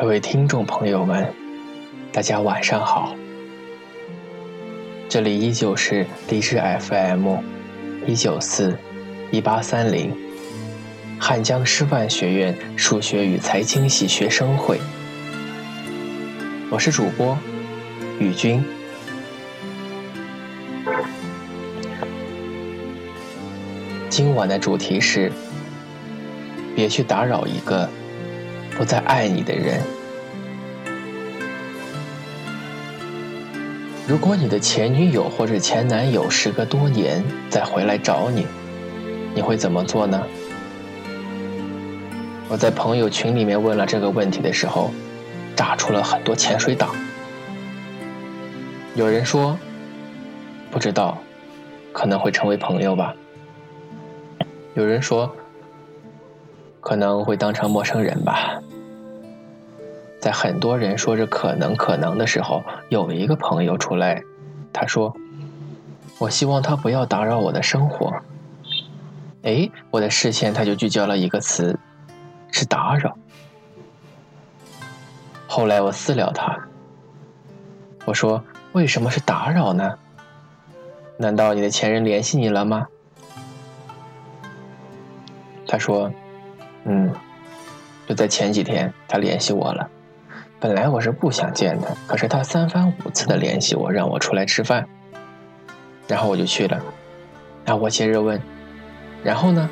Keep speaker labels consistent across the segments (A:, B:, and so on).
A: 各位听众朋友们，大家晚上好。这里依旧是荔枝 FM 一九四一八三零汉江师范学院数学与财经系学生会，我是主播宇军。今晚的主题是：别去打扰一个。不再爱你的人。如果你的前女友或者前男友时隔多年再回来找你，你会怎么做呢？我在朋友群里面问了这个问题的时候，炸出了很多潜水党。有人说不知道，可能会成为朋友吧。有人说可能会当成陌生人吧。在很多人说着可能可能的时候，有一个朋友出来，他说：“我希望他不要打扰我的生活。”哎，我的视线他就聚焦了一个词，是打扰。后来我私聊他，我说：“为什么是打扰呢？难道你的前任联系你了吗？”他说：“嗯，就在前几天，他联系我了。”本来我是不想见的，可是他三番五次的联系我，让我出来吃饭，然后我就去了。然后我接着问，然后呢？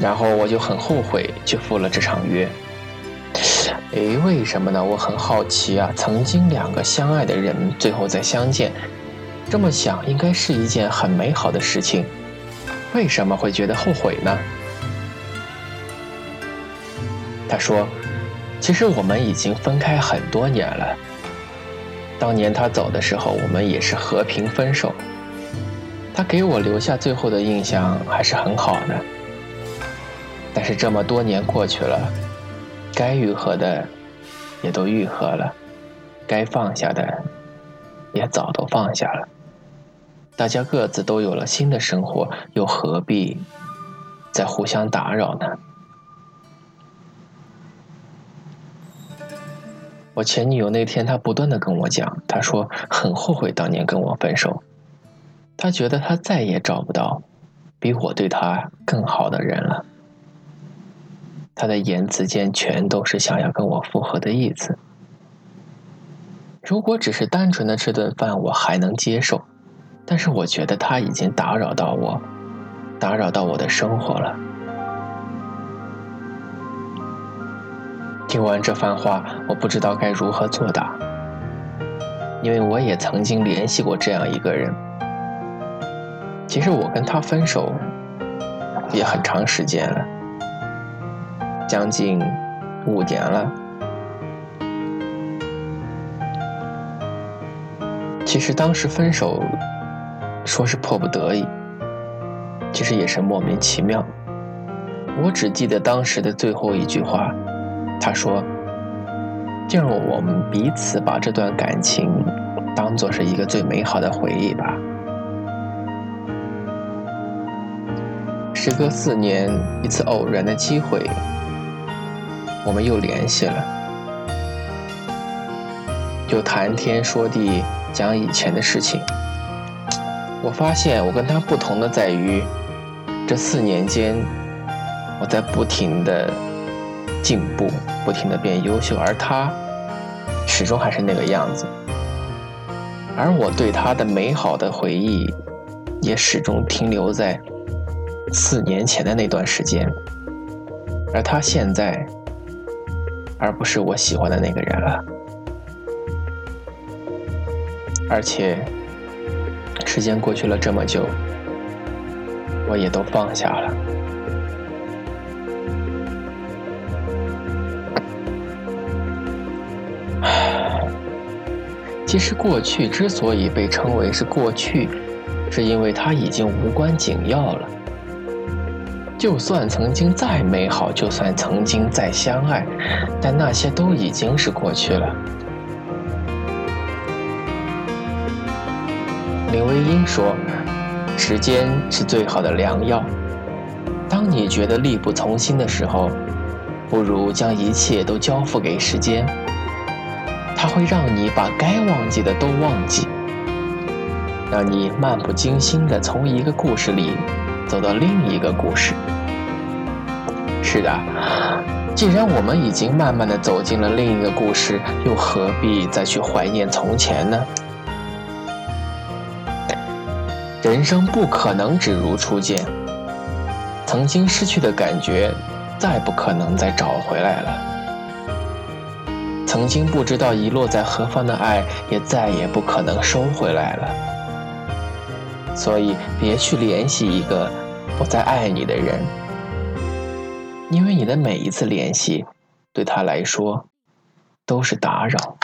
A: 然后我就很后悔去赴了这场约。哎，为什么呢？我很好奇啊。曾经两个相爱的人最后再相见，这么想应该是一件很美好的事情，为什么会觉得后悔呢？他说：“其实我们已经分开很多年了。当年他走的时候，我们也是和平分手。他给我留下最后的印象还是很好的。但是这么多年过去了，该愈合的也都愈合了，该放下的也早都放下了。大家各自都有了新的生活，又何必再互相打扰呢？”我前女友那天，她不断的跟我讲，她说很后悔当年跟我分手，她觉得她再也找不到比我对她更好的人了。她的言辞间全都是想要跟我复合的意思。如果只是单纯的吃顿饭，我还能接受，但是我觉得她已经打扰到我，打扰到我的生活了。听完这番话，我不知道该如何作答，因为我也曾经联系过这样一个人。其实我跟他分手也很长时间了，将近五年了。其实当时分手说是迫不得已，其实也是莫名其妙。我只记得当时的最后一句话。他说：“就让我们彼此把这段感情当做是一个最美好的回忆吧。”时隔四年，一次偶然的机会，我们又联系了，又谈天说地，讲以前的事情。我发现我跟他不同的在于，这四年间，我在不停的。进步，不停的变优秀，而他始终还是那个样子。而我对他的美好的回忆，也始终停留在四年前的那段时间。而他现在，而不是我喜欢的那个人了。而且，时间过去了这么久，我也都放下了。其实过去之所以被称为是过去，是因为它已经无关紧要了。就算曾经再美好，就算曾经再相爱，但那些都已经是过去了。林徽因说：“时间是最好的良药。当你觉得力不从心的时候，不如将一切都交付给时间，它会让你把该忘记的都忘记，让你漫不经心地从一个故事里走到另一个故事。是的，既然我们已经慢慢地走进了另一个故事，又何必再去怀念从前呢？人生不可能只如初见，曾经失去的感觉，再不可能再找回来了；曾经不知道遗落在何方的爱，也再也不可能收回来了。所以，别去联系一个不再爱你的人，因为你的每一次联系，对他来说，都是打扰。